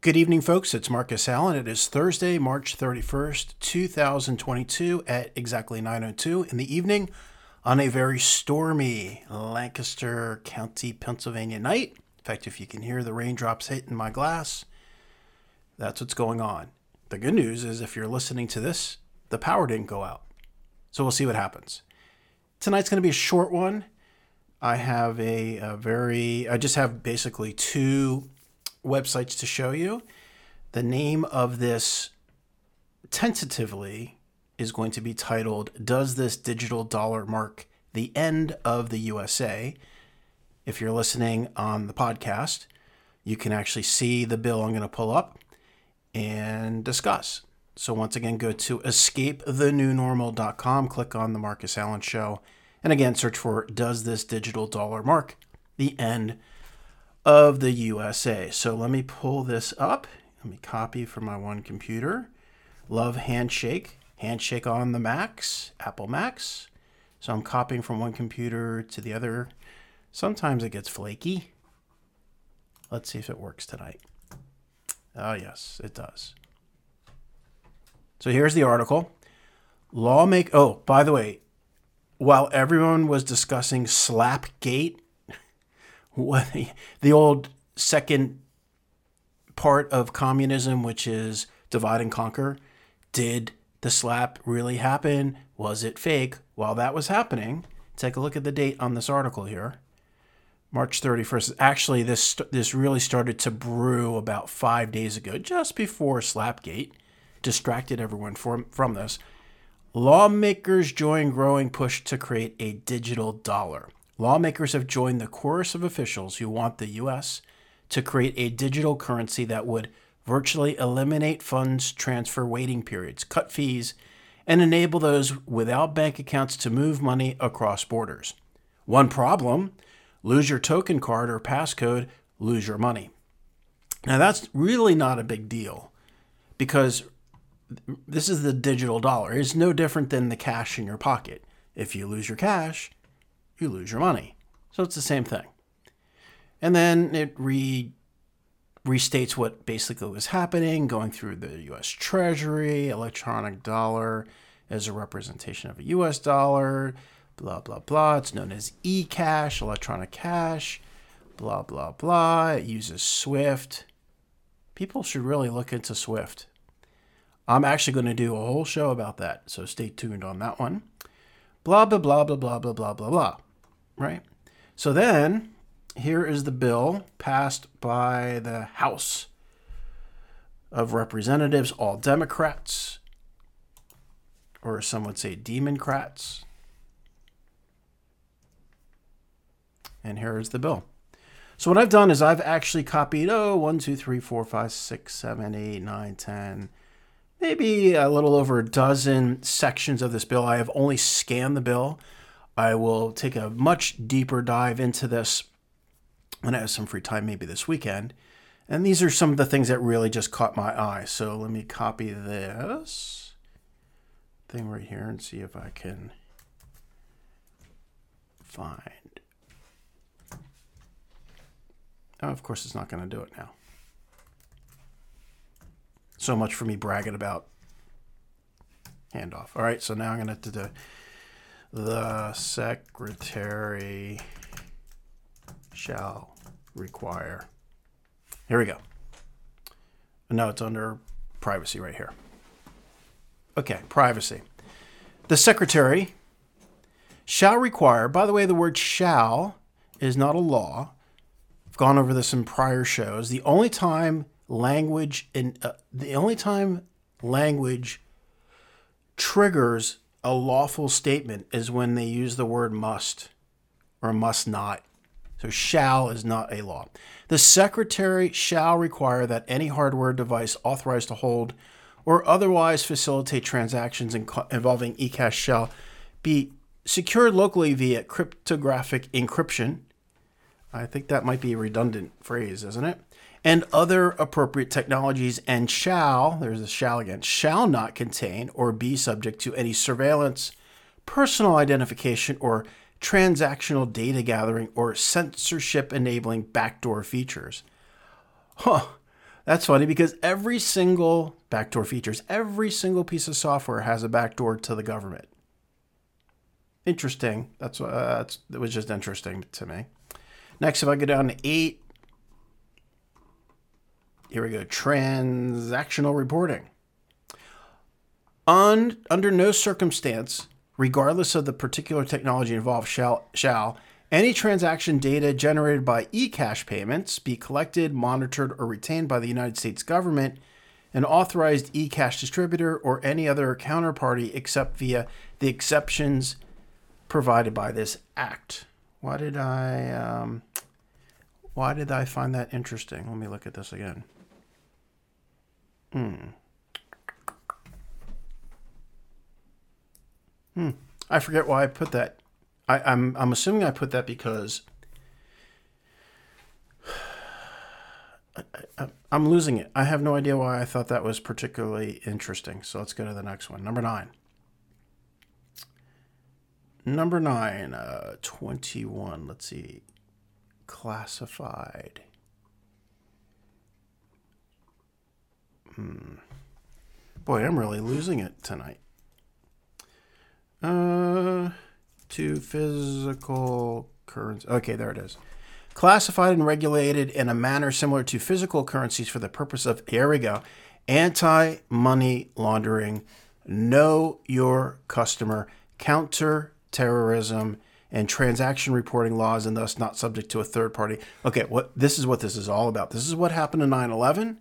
Good evening, folks. It's Marcus Allen. It is Thursday, March 31st, 2022, at exactly 9.02 in the evening on a very stormy Lancaster County, Pennsylvania night. In fact, if you can hear the raindrops hitting my glass, that's what's going on. The good news is if you're listening to this, the power didn't go out. So we'll see what happens. Tonight's going to be a short one. I have a, a very, I just have basically two websites to show you. The name of this tentatively is going to be titled Does This Digital Dollar Mark the End of the USA? If you're listening on the podcast, you can actually see the bill I'm going to pull up and discuss. So, once again, go to escapethenewnormal.com, click on the Marcus Allen Show, and again, search for Does This Digital Dollar Mark the End of the USA. So let me pull this up. Let me copy from my one computer. Love Handshake. Handshake on the Macs, Apple Macs. So I'm copying from one computer to the other. Sometimes it gets flaky. Let's see if it works tonight. Oh, yes, it does. So here's the article. Lawmaker. Oh, by the way, while everyone was discussing Slapgate, the old second part of communism, which is divide and conquer, did the slap really happen? Was it fake? While that was happening, take a look at the date on this article here. March 31st. Actually, this this really started to brew about five days ago, just before Slapgate distracted everyone from, from this. Lawmakers join growing push to create a digital dollar. Lawmakers have joined the chorus of officials who want the U.S. to create a digital currency that would virtually eliminate funds transfer waiting periods, cut fees, and enable those without bank accounts to move money across borders. One problem lose your token card or passcode, lose your money. Now, that's really not a big deal because this is the digital dollar. It's no different than the cash in your pocket. If you lose your cash, you lose your money. So it's the same thing. And then it re restates what basically was happening, going through the US Treasury, electronic dollar as a representation of a US dollar, blah, blah, blah. It's known as eCash, electronic cash, blah, blah, blah. It uses SWIFT. People should really look into SWIFT. I'm actually going to do a whole show about that, so stay tuned on that one. Blah, blah, blah, blah, blah, blah, blah, blah, blah right? So then here is the bill passed by the House of Representatives, all Democrats, or some would say Democrats. And here is the bill. So what I've done is I've actually copied, oh, 1, 2, 3, 4, 5, 6, 7, 8, 9, 10, maybe a little over a dozen sections of this bill. I have only scanned the bill. I will take a much deeper dive into this when I have some free time, maybe this weekend. And these are some of the things that really just caught my eye. So let me copy this thing right here and see if I can find. Oh, of course, it's not going to do it now. So much for me bragging about handoff. All right, so now I'm going to have to the secretary shall require. Here we go. No, it's under privacy right here. Okay, privacy. The secretary shall require, by the way, the word shall is not a law. I've gone over this in prior shows. The only time language in uh, the only time language triggers a lawful statement is when they use the word must or must not. So, shall is not a law. The secretary shall require that any hardware device authorized to hold or otherwise facilitate transactions involving eCash shall be secured locally via cryptographic encryption. I think that might be a redundant phrase, isn't it? And other appropriate technologies, and shall, there's a shall again, shall not contain or be subject to any surveillance, personal identification, or transactional data gathering or censorship enabling backdoor features. Huh, That's funny because every single backdoor features, every single piece of software has a backdoor to the government. Interesting. That's, uh, that's that was just interesting to me. Next, if I go down to eight, here we go. Transactional reporting. Un, under no circumstance, regardless of the particular technology involved, shall shall any transaction data generated by eCash payments be collected, monitored, or retained by the United States government, an authorized eCash distributor, or any other counterparty except via the exceptions provided by this act. Why did I um, why did I find that interesting? Let me look at this again. Hmm. Hmm. I forget why I put that. I, I'm I'm assuming I put that because I, I'm losing it. I have no idea why I thought that was particularly interesting. So let's go to the next one. Number nine. Number nine, uh, 21. Let's see. Classified. Hmm. Boy, I'm really losing it tonight. Uh, to physical currency. Okay, there it is. Classified and regulated in a manner similar to physical currencies for the purpose of, here we go, anti money laundering, know your customer, counter terrorism, and transaction reporting laws, and thus not subject to a third party. Okay, what this is what this is all about. This is what happened in 9 11.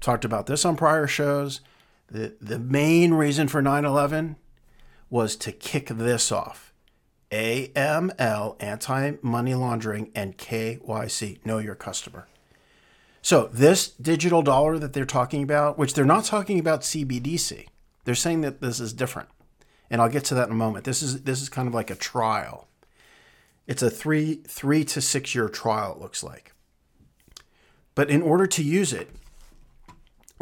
Talked about this on prior shows. The, the main reason for 9 11 was to kick this off AML, anti money laundering, and KYC, know your customer. So, this digital dollar that they're talking about, which they're not talking about CBDC, they're saying that this is different. And I'll get to that in a moment. This is this is kind of like a trial. It's a three three to six year trial, it looks like. But in order to use it,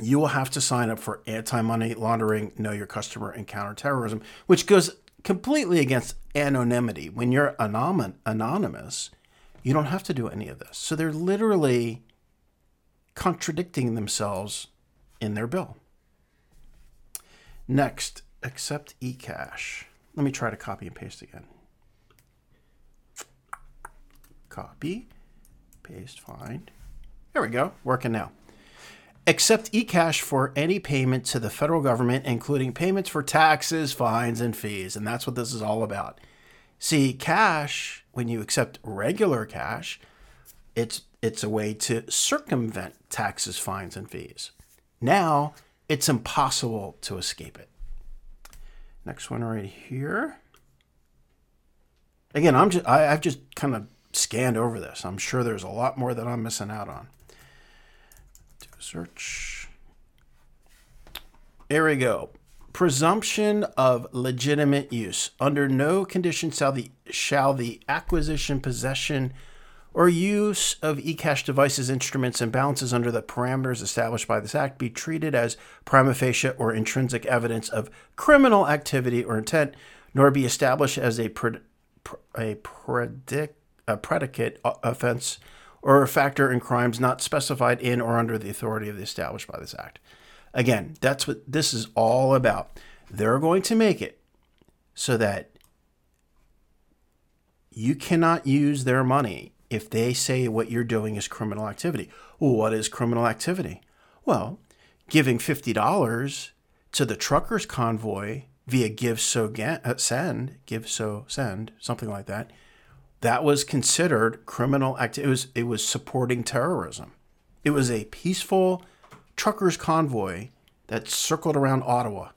you will have to sign up for anti money laundering, know your customer, and counterterrorism, which goes completely against anonymity. When you're anonymous, you don't have to do any of this. So they're literally contradicting themselves in their bill. Next, accept eCash. Let me try to copy and paste again. Copy, paste, find. There we go, working now. Accept eCash for any payment to the federal government, including payments for taxes, fines, and fees. And that's what this is all about. See, cash, when you accept regular cash, it's it's a way to circumvent taxes, fines, and fees. Now it's impossible to escape it. Next one right here. Again, I'm just I, I've just kind of scanned over this. I'm sure there's a lot more that I'm missing out on search. There we go. Presumption of legitimate use. Under no condition shall the, shall the acquisition, possession, or use of eCash devices, instruments, and balances under the parameters established by this act be treated as prima facie or intrinsic evidence of criminal activity or intent, nor be established as a, pred, a, predic, a predicate offense or a factor in crimes not specified in or under the authority of the established by this act. Again, that's what this is all about. They're going to make it so that you cannot use their money if they say what you're doing is criminal activity. What is criminal activity? Well, giving $50 to the truckers convoy via give so uh, send, give so send, something like that that was considered criminal act. It was it was supporting terrorism. It was a peaceful truckers convoy that circled around Ottawa,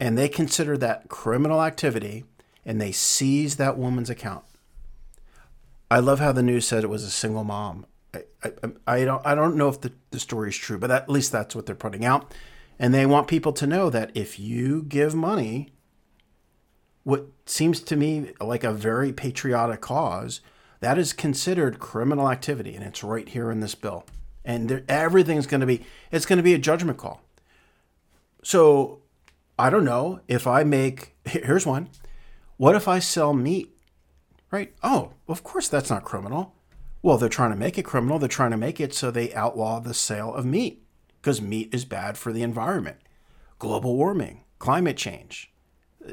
and they considered that criminal activity, and they seized that woman's account. I love how the news said it was a single mom. I, I, I don't I don't know if the, the story is true, but at least that's what they're putting out. And they want people to know that if you give money what seems to me like a very patriotic cause, that is considered criminal activity, and it's right here in this bill. And there, everything's going to be it's going to be a judgment call. So I don't know if I make here's one. What if I sell meat? Right? Oh, of course that's not criminal. Well, they're trying to make it criminal. They're trying to make it so they outlaw the sale of meat because meat is bad for the environment. Global warming, climate change.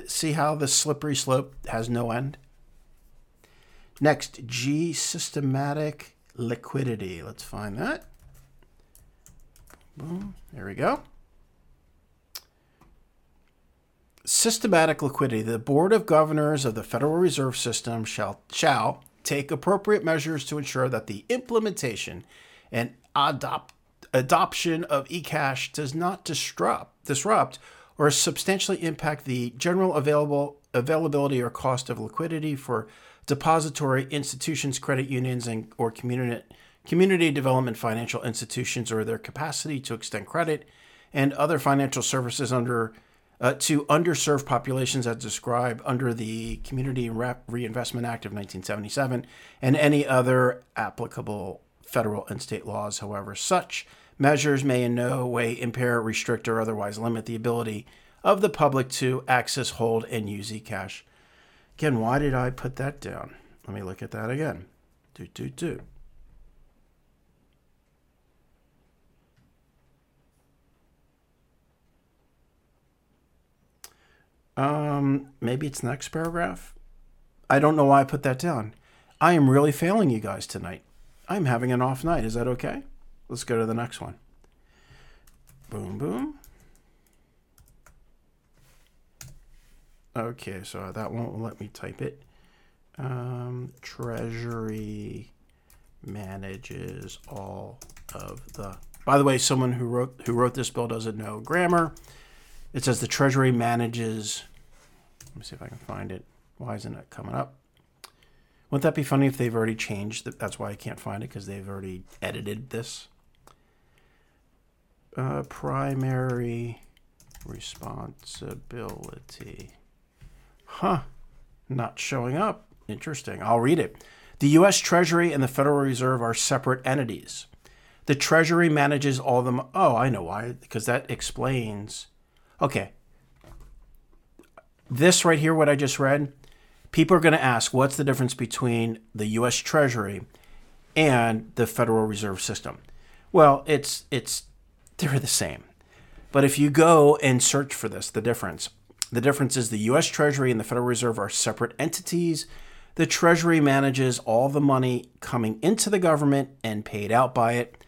See how the slippery slope has no end? Next, G systematic liquidity. Let's find that. Boom. There we go. Systematic liquidity. The Board of Governors of the Federal Reserve System shall shall take appropriate measures to ensure that the implementation and adopt, adoption of eCash does not disrupt, disrupt or substantially impact the general available availability or cost of liquidity for depository institutions, credit unions, and or community community development financial institutions or their capacity to extend credit and other financial services under uh, to underserved populations as described under the Community Reinvestment Act of 1977 and any other applicable federal and state laws. However, such measures may in no way impair, restrict, or otherwise limit the ability of the public to access, hold, and use eCash. Again, why did I put that down? Let me look at that again. Do, do, do. Um, maybe it's next paragraph. I don't know why I put that down. I am really failing you guys tonight. I'm having an off night. Is that okay? Let's go to the next one. Boom, boom. Okay, so that won't let me type it. Um, Treasury manages all of the. By the way, someone who wrote who wrote this bill doesn't know grammar. It says the Treasury manages. Let me see if I can find it. Why isn't it coming up? Wouldn't that be funny if they've already changed? it? That's why I can't find it because they've already edited this. Uh, primary responsibility. Huh. Not showing up. Interesting. I'll read it. The U.S. Treasury and the Federal Reserve are separate entities. The Treasury manages all the. Oh, I know why. Because that explains Okay. This right here, what I just read, people are going to ask what's the difference between the US Treasury and the Federal Reserve System? Well, it's it's they're the same. But if you go and search for this, the difference, the difference is the US Treasury and the Federal Reserve are separate entities. The Treasury manages all the money coming into the government and paid out by it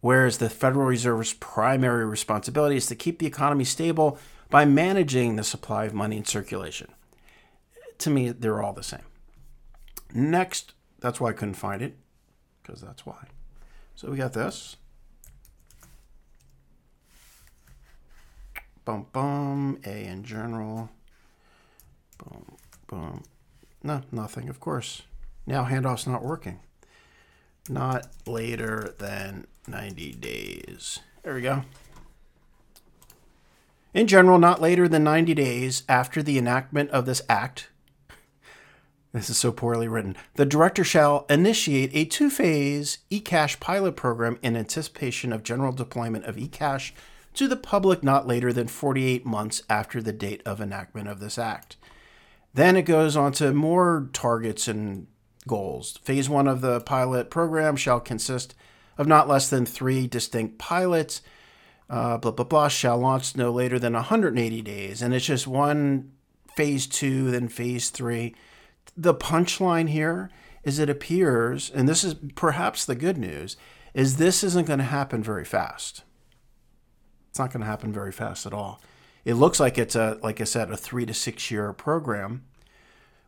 whereas the Federal Reserve's primary responsibility is to keep the economy stable by managing the supply of money in circulation. To me, they're all the same. Next, that's why I couldn't find it, because that's why. So we got this. Bum bum, A in general. Boom, boom. No, nothing, of course. Now handoff's not working. Not later than 90 days. There we go. In general, not later than 90 days after the enactment of this act, this is so poorly written, the director shall initiate a two phase eCash pilot program in anticipation of general deployment of eCash to the public not later than 48 months after the date of enactment of this act. Then it goes on to more targets and goals. Phase one of the pilot program shall consist of not less than three distinct pilots. Uh, blah, blah, blah, shall launch no later than 180 days. And it's just one phase two, then phase three. The punchline here is it appears, and this is perhaps the good news, is this isn't going to happen very fast. It's not going to happen very fast at all. It looks like it's a, like I said, a three to six year program,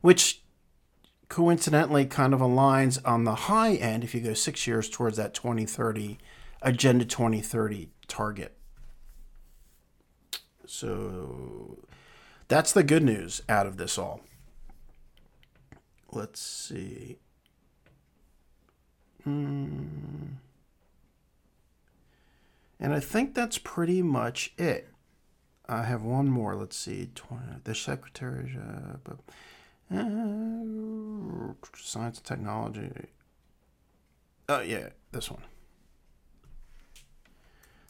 which coincidentally kind of aligns on the high end if you go six years towards that 2030 agenda 2030 target so that's the good news out of this all let's see hmm. And i think that's pretty much it i have one more let's see 20, the secretary uh, uh, science and technology. Oh, yeah, this one.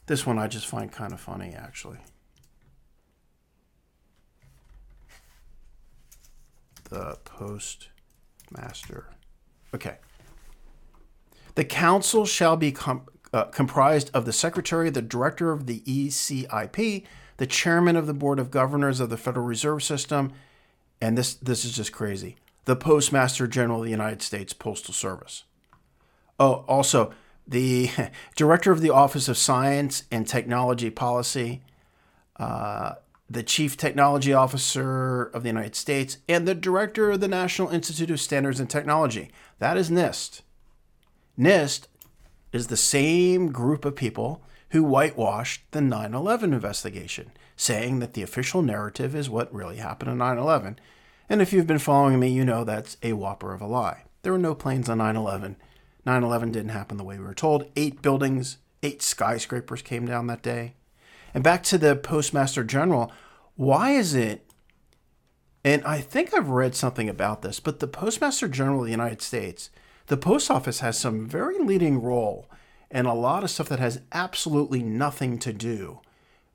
This one I just find kind of funny, actually. The postmaster. Okay. The council shall be com- uh, comprised of the secretary, the director of the ECIP, the chairman of the board of governors of the Federal Reserve System, and this this is just crazy. The postmaster general of the United States Postal Service. Oh, also the director of the Office of Science and Technology Policy, uh, the chief technology officer of the United States, and the director of the National Institute of Standards and Technology. That is NIST. NIST is the same group of people who whitewashed the 9 11 investigation, saying that the official narrative is what really happened on 9 11. And if you've been following me, you know that's a whopper of a lie. There were no planes on 9 11. 9 11 didn't happen the way we were told. Eight buildings, eight skyscrapers came down that day. And back to the Postmaster General, why is it? And I think I've read something about this, but the Postmaster General of the United States the post office has some very leading role in a lot of stuff that has absolutely nothing to do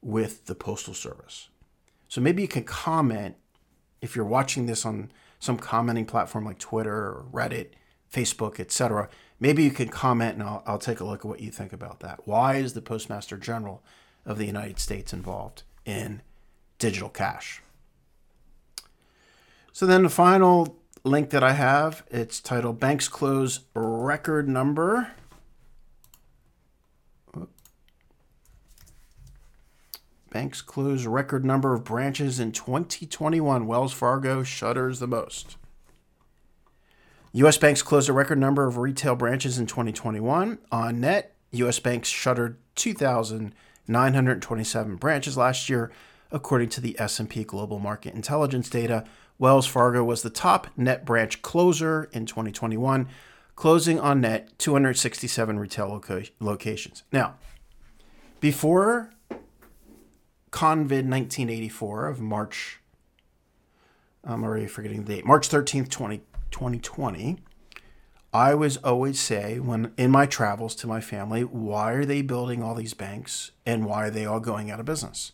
with the postal service. So maybe you can comment if you're watching this on some commenting platform like Twitter or Reddit, Facebook, etc. Maybe you can comment and I'll, I'll take a look at what you think about that. Why is the Postmaster General of the United States involved in digital cash? So then the final link that I have. It's titled Banks Close Record Number. Banks close record number of branches in 2021. Wells Fargo shutters the most. U.S. banks closed a record number of retail branches in 2021. On net, U.S. banks shuttered 2,927 branches last year, according to the S&P Global Market Intelligence data, Wells Fargo was the top net branch closer in 2021, closing on net 267 retail loca- locations. Now, before COVID 1984 of March, I'm already forgetting the date, March 13th, 20, 2020, I was always say when in my travels to my family, why are they building all these banks and why are they all going out of business?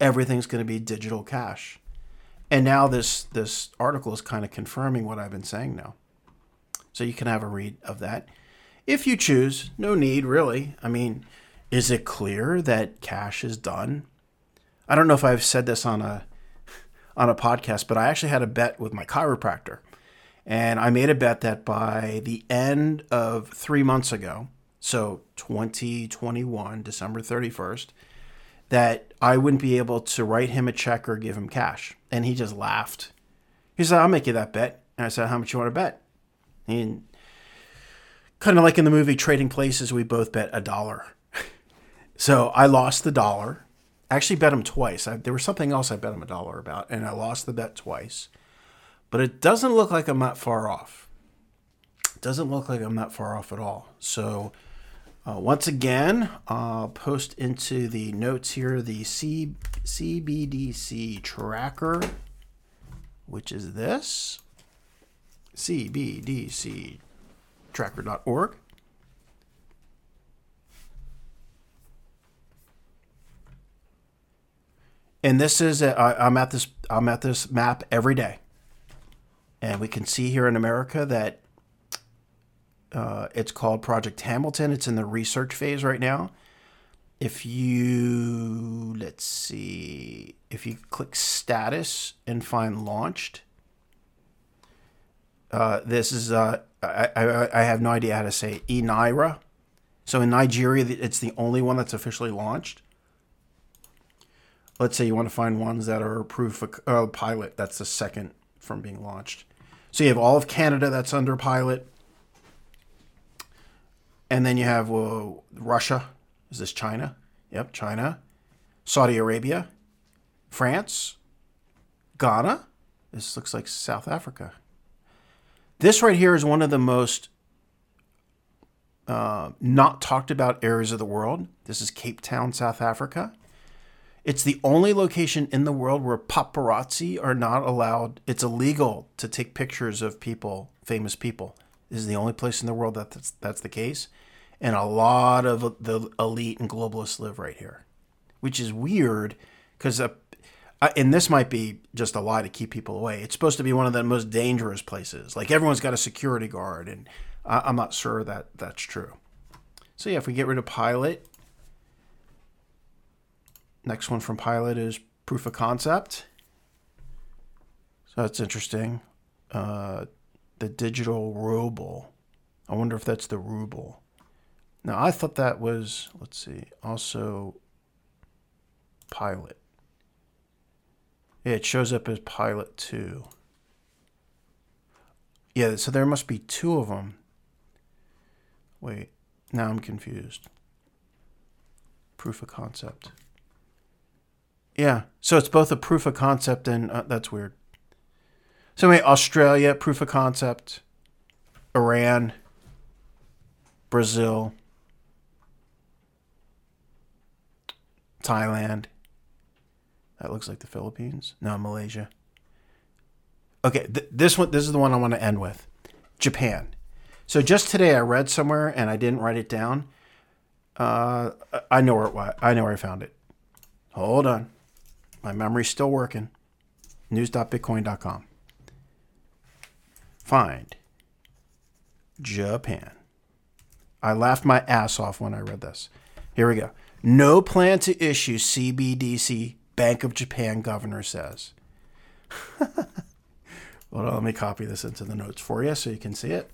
Everything's going to be digital cash. And now this this article is kind of confirming what I've been saying now. So you can have a read of that if you choose. No need really. I mean, is it clear that cash is done? I don't know if I've said this on a on a podcast, but I actually had a bet with my chiropractor. And I made a bet that by the end of 3 months ago, so 2021, December 31st, that I wouldn't be able to write him a check or give him cash. And he just laughed. He said, I'll make you that bet. And I said, How much you want to bet? And kind of like in the movie Trading Places, we both bet a dollar. so I lost the dollar. I actually bet him twice. I, there was something else I bet him a dollar about, and I lost the bet twice. But it doesn't look like I'm that far off. It doesn't look like I'm that far off at all. So uh, once again, I'll post into the notes here the C- CBDC tracker, which is this cbdctracker.org. And this is I, I'm at this I'm at this map every day, and we can see here in America that uh, it's called Project Hamilton. It's in the research phase right now. If you, let's see, if you click status and find launched, uh, this is, uh, I, I, I have no idea how to say it, eNaira. So in Nigeria, it's the only one that's officially launched. Let's say you want to find ones that are approved for uh, pilot. That's the second from being launched. So you have all of Canada that's under pilot and then you have well, Russia. Is this China? Yep, China. Saudi Arabia. France. Ghana. This looks like South Africa. This right here is one of the most uh, not talked about areas of the world. This is Cape Town, South Africa. It's the only location in the world where paparazzi are not allowed. It's illegal to take pictures of people, famous people. This is the only place in the world that that's, that's the case. And a lot of the elite and globalists live right here, which is weird because, uh, and this might be just a lie to keep people away. It's supposed to be one of the most dangerous places. Like everyone's got a security guard and I, I'm not sure that that's true. So yeah, if we get rid of pilot, next one from pilot is proof of concept. So that's interesting. Uh, the digital ruble. I wonder if that's the ruble. Now I thought that was let's see, also pilot. Yeah, it shows up as pilot two. Yeah, so there must be two of them. Wait, now I'm confused. Proof of concept. Yeah, so it's both a proof of concept and uh, that's weird. So, anyway, Australia, proof of concept. Iran, Brazil, Thailand. That looks like the Philippines. No, Malaysia. Okay, th- this one. This is the one I want to end with. Japan. So just today, I read somewhere and I didn't write it down. Uh, I know where it, I know where I found it. Hold on, my memory's still working. News.bitcoin.com. Find Japan. I laughed my ass off when I read this. Here we go. No plan to issue CBDC, Bank of Japan governor says. well, let me copy this into the notes for you so you can see it.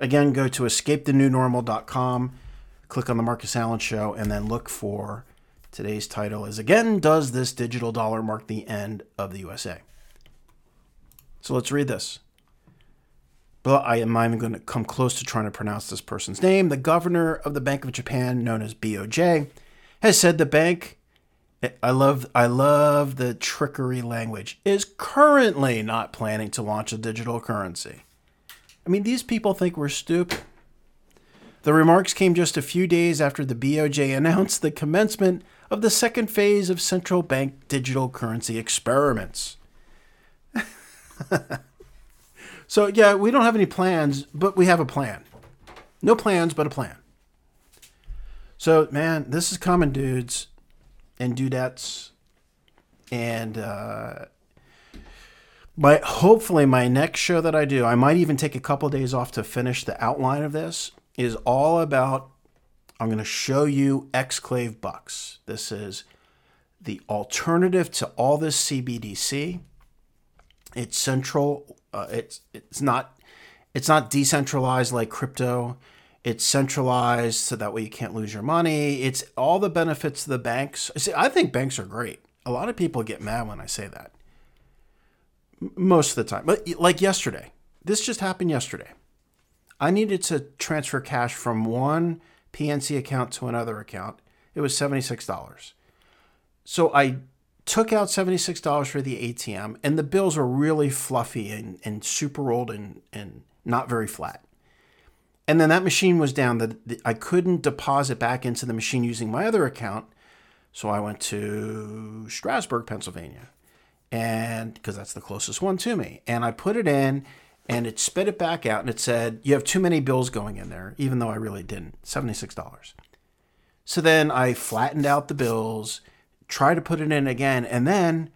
Again, go to escapethenewnormal.com, click on the Marcus Allen Show, and then look for today's title is again, Does this digital dollar mark the end of the USA? So let's read this but I am not even going to come close to trying to pronounce this person's name. The governor of the Bank of Japan, known as BOJ, has said the bank. I love I love the trickery language. Is currently not planning to launch a digital currency. I mean, these people think we're stupid. The remarks came just a few days after the BOJ announced the commencement of the second phase of central bank digital currency experiments. So yeah, we don't have any plans, but we have a plan. No plans, but a plan. So man, this is common dudes and dudettes, and uh, my hopefully my next show that I do, I might even take a couple days off to finish the outline of this. Is all about. I'm going to show you Exclave Bucks. This is the alternative to all this CBDC. It's central uh, it's it's not it's not decentralized like crypto. It's centralized so that way you can't lose your money. It's all the benefits of the banks. See, I think banks are great. A lot of people get mad when I say that. Most of the time, but like yesterday, this just happened yesterday. I needed to transfer cash from one PNC account to another account. It was $76. So I took out $76 for the ATM, and the bills were really fluffy and, and super old and, and not very flat. And then that machine was down. That I couldn't deposit back into the machine using my other account. So I went to Strasburg, Pennsylvania, and because that's the closest one to me. And I put it in, and it spit it back out, and it said, You have too many bills going in there, even though I really didn't. $76. So then I flattened out the bills try to put it in again, and then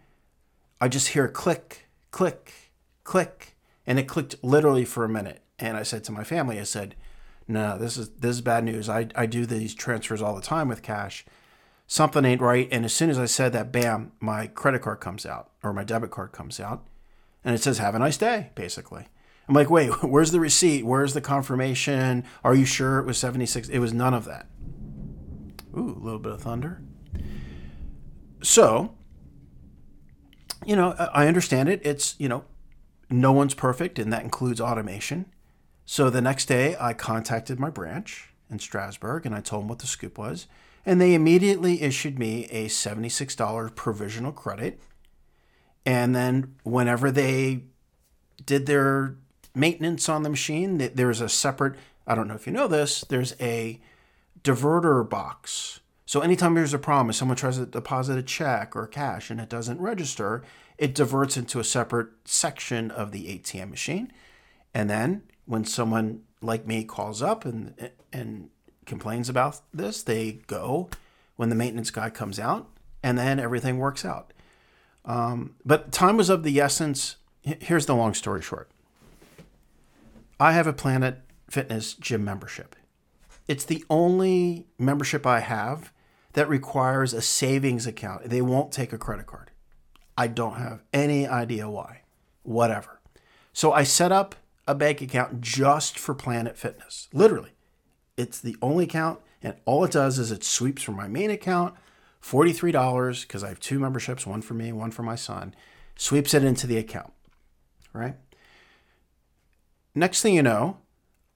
I just hear click, click, click, and it clicked literally for a minute. And I said to my family, I said, "No, this is this is bad news. I I do these transfers all the time with cash. Something ain't right." And as soon as I said that, bam, my credit card comes out or my debit card comes out, and it says "Have a nice day," basically. I'm like, wait, where's the receipt? Where's the confirmation? Are you sure it was 76? It was none of that. Ooh, a little bit of thunder. So, you know, I understand it. It's, you know, no one's perfect, and that includes automation. So the next day, I contacted my branch in Strasburg and I told them what the scoop was. And they immediately issued me a $76 provisional credit. And then, whenever they did their maintenance on the machine, there's a separate, I don't know if you know this, there's a diverter box so anytime there's a problem, if someone tries to deposit a check or cash and it doesn't register, it diverts into a separate section of the ATM machine. And then when someone like me calls up and and complains about this, they go when the maintenance guy comes out, and then everything works out. Um, but time was of the essence. Here's the long story short. I have a Planet Fitness gym membership. It's the only membership I have that requires a savings account. They won't take a credit card. I don't have any idea why. Whatever. So I set up a bank account just for Planet Fitness. Literally. It's the only account, and all it does is it sweeps from my main account, $43, because I have two memberships, one for me, one for my son, sweeps it into the account. Right? Next thing you know,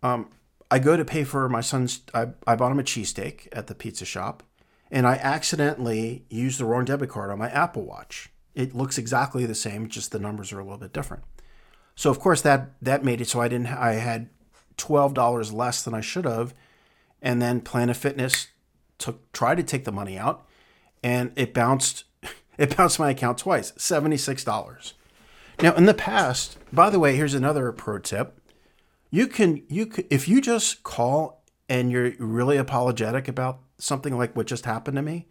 um, I go to pay for my son's, I, I bought him a cheesesteak at the pizza shop, and I accidentally used the wrong debit card on my Apple Watch. It looks exactly the same, just the numbers are a little bit different. So of course that that made it so I didn't I had twelve dollars less than I should have, and then Planet Fitness took tried to take the money out, and it bounced it bounced my account twice seventy six dollars. Now in the past, by the way, here's another pro tip: you can you can, if you just call and you're really apologetic about something like what just happened to me,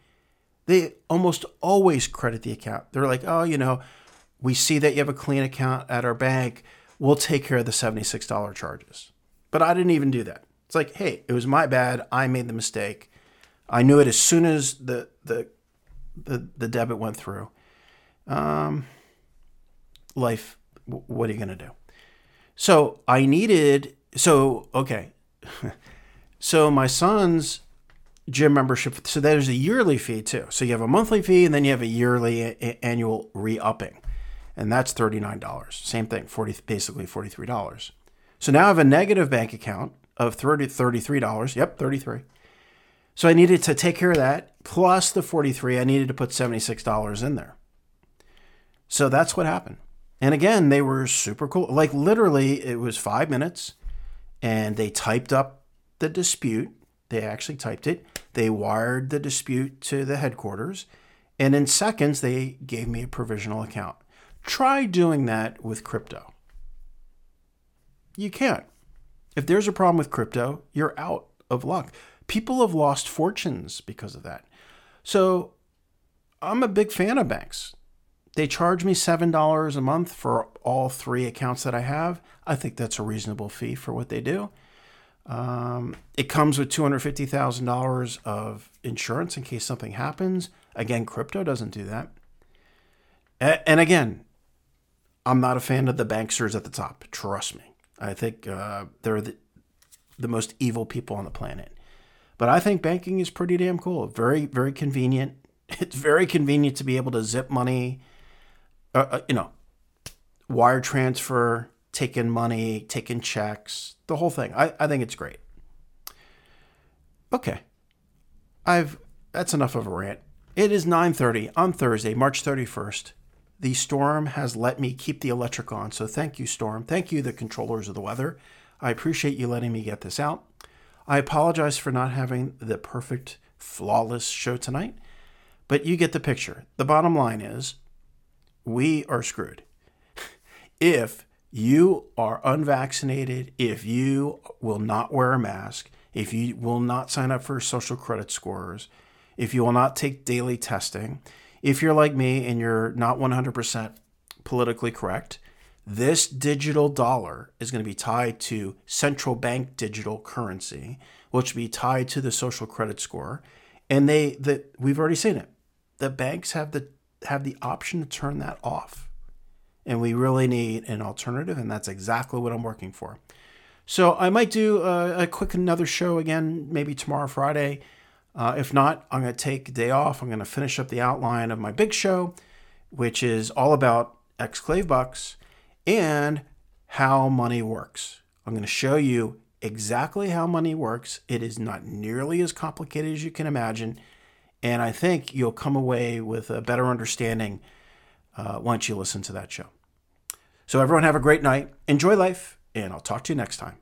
they almost always credit the account. They're like, oh, you know we see that you have a clean account at our bank. We'll take care of the $76 charges. But I didn't even do that. It's like, hey, it was my bad. I made the mistake. I knew it as soon as the the the, the debit went through. Um, life, what are you gonna do? So I needed. So okay. so my son's gym membership. So there's a yearly fee too. So you have a monthly fee and then you have a yearly a- annual re-upping and that's $39. Same thing, 40 basically $43. So now I have a negative bank account of 30 $33. Yep, 33. So I needed to take care of that plus the 43, I needed to put $76 in there. So that's what happened. And again, they were super cool. Like literally it was 5 minutes and they typed up the dispute. They actually typed it. They wired the dispute to the headquarters and in seconds they gave me a provisional account. Try doing that with crypto. You can't. If there's a problem with crypto, you're out of luck. People have lost fortunes because of that. So I'm a big fan of banks. They charge me $7 a month for all three accounts that I have. I think that's a reasonable fee for what they do. Um, it comes with $250,000 of insurance in case something happens. Again, crypto doesn't do that. And again, I'm not a fan of the banksters at the top. Trust me. I think uh, they're the, the most evil people on the planet. But I think banking is pretty damn cool. Very, very convenient. It's very convenient to be able to zip money, uh, uh, you know, wire transfer, take in money, taking checks, the whole thing. I, I think it's great. Okay. I've that's enough of a rant. It is 9:30 on Thursday, March 31st the storm has let me keep the electric on. So thank you, storm. Thank you, the controllers of the weather. I appreciate you letting me get this out. I apologize for not having the perfect, flawless show tonight, but you get the picture. The bottom line is we are screwed. if you are unvaccinated, if you will not wear a mask, if you will not sign up for social credit scores, if you will not take daily testing, if you're like me and you're not 100% politically correct, this digital dollar is going to be tied to central bank digital currency, which will be tied to the social credit score. And they that we've already seen it. The banks have the have the option to turn that off. And we really need an alternative, and that's exactly what I'm working for. So I might do a, a quick another show again, maybe tomorrow, Friday uh, if not, I'm going to take a day off. I'm going to finish up the outline of my big show, which is all about exclave bucks and how money works. I'm going to show you exactly how money works. It is not nearly as complicated as you can imagine. And I think you'll come away with a better understanding uh, once you listen to that show. So, everyone, have a great night. Enjoy life, and I'll talk to you next time.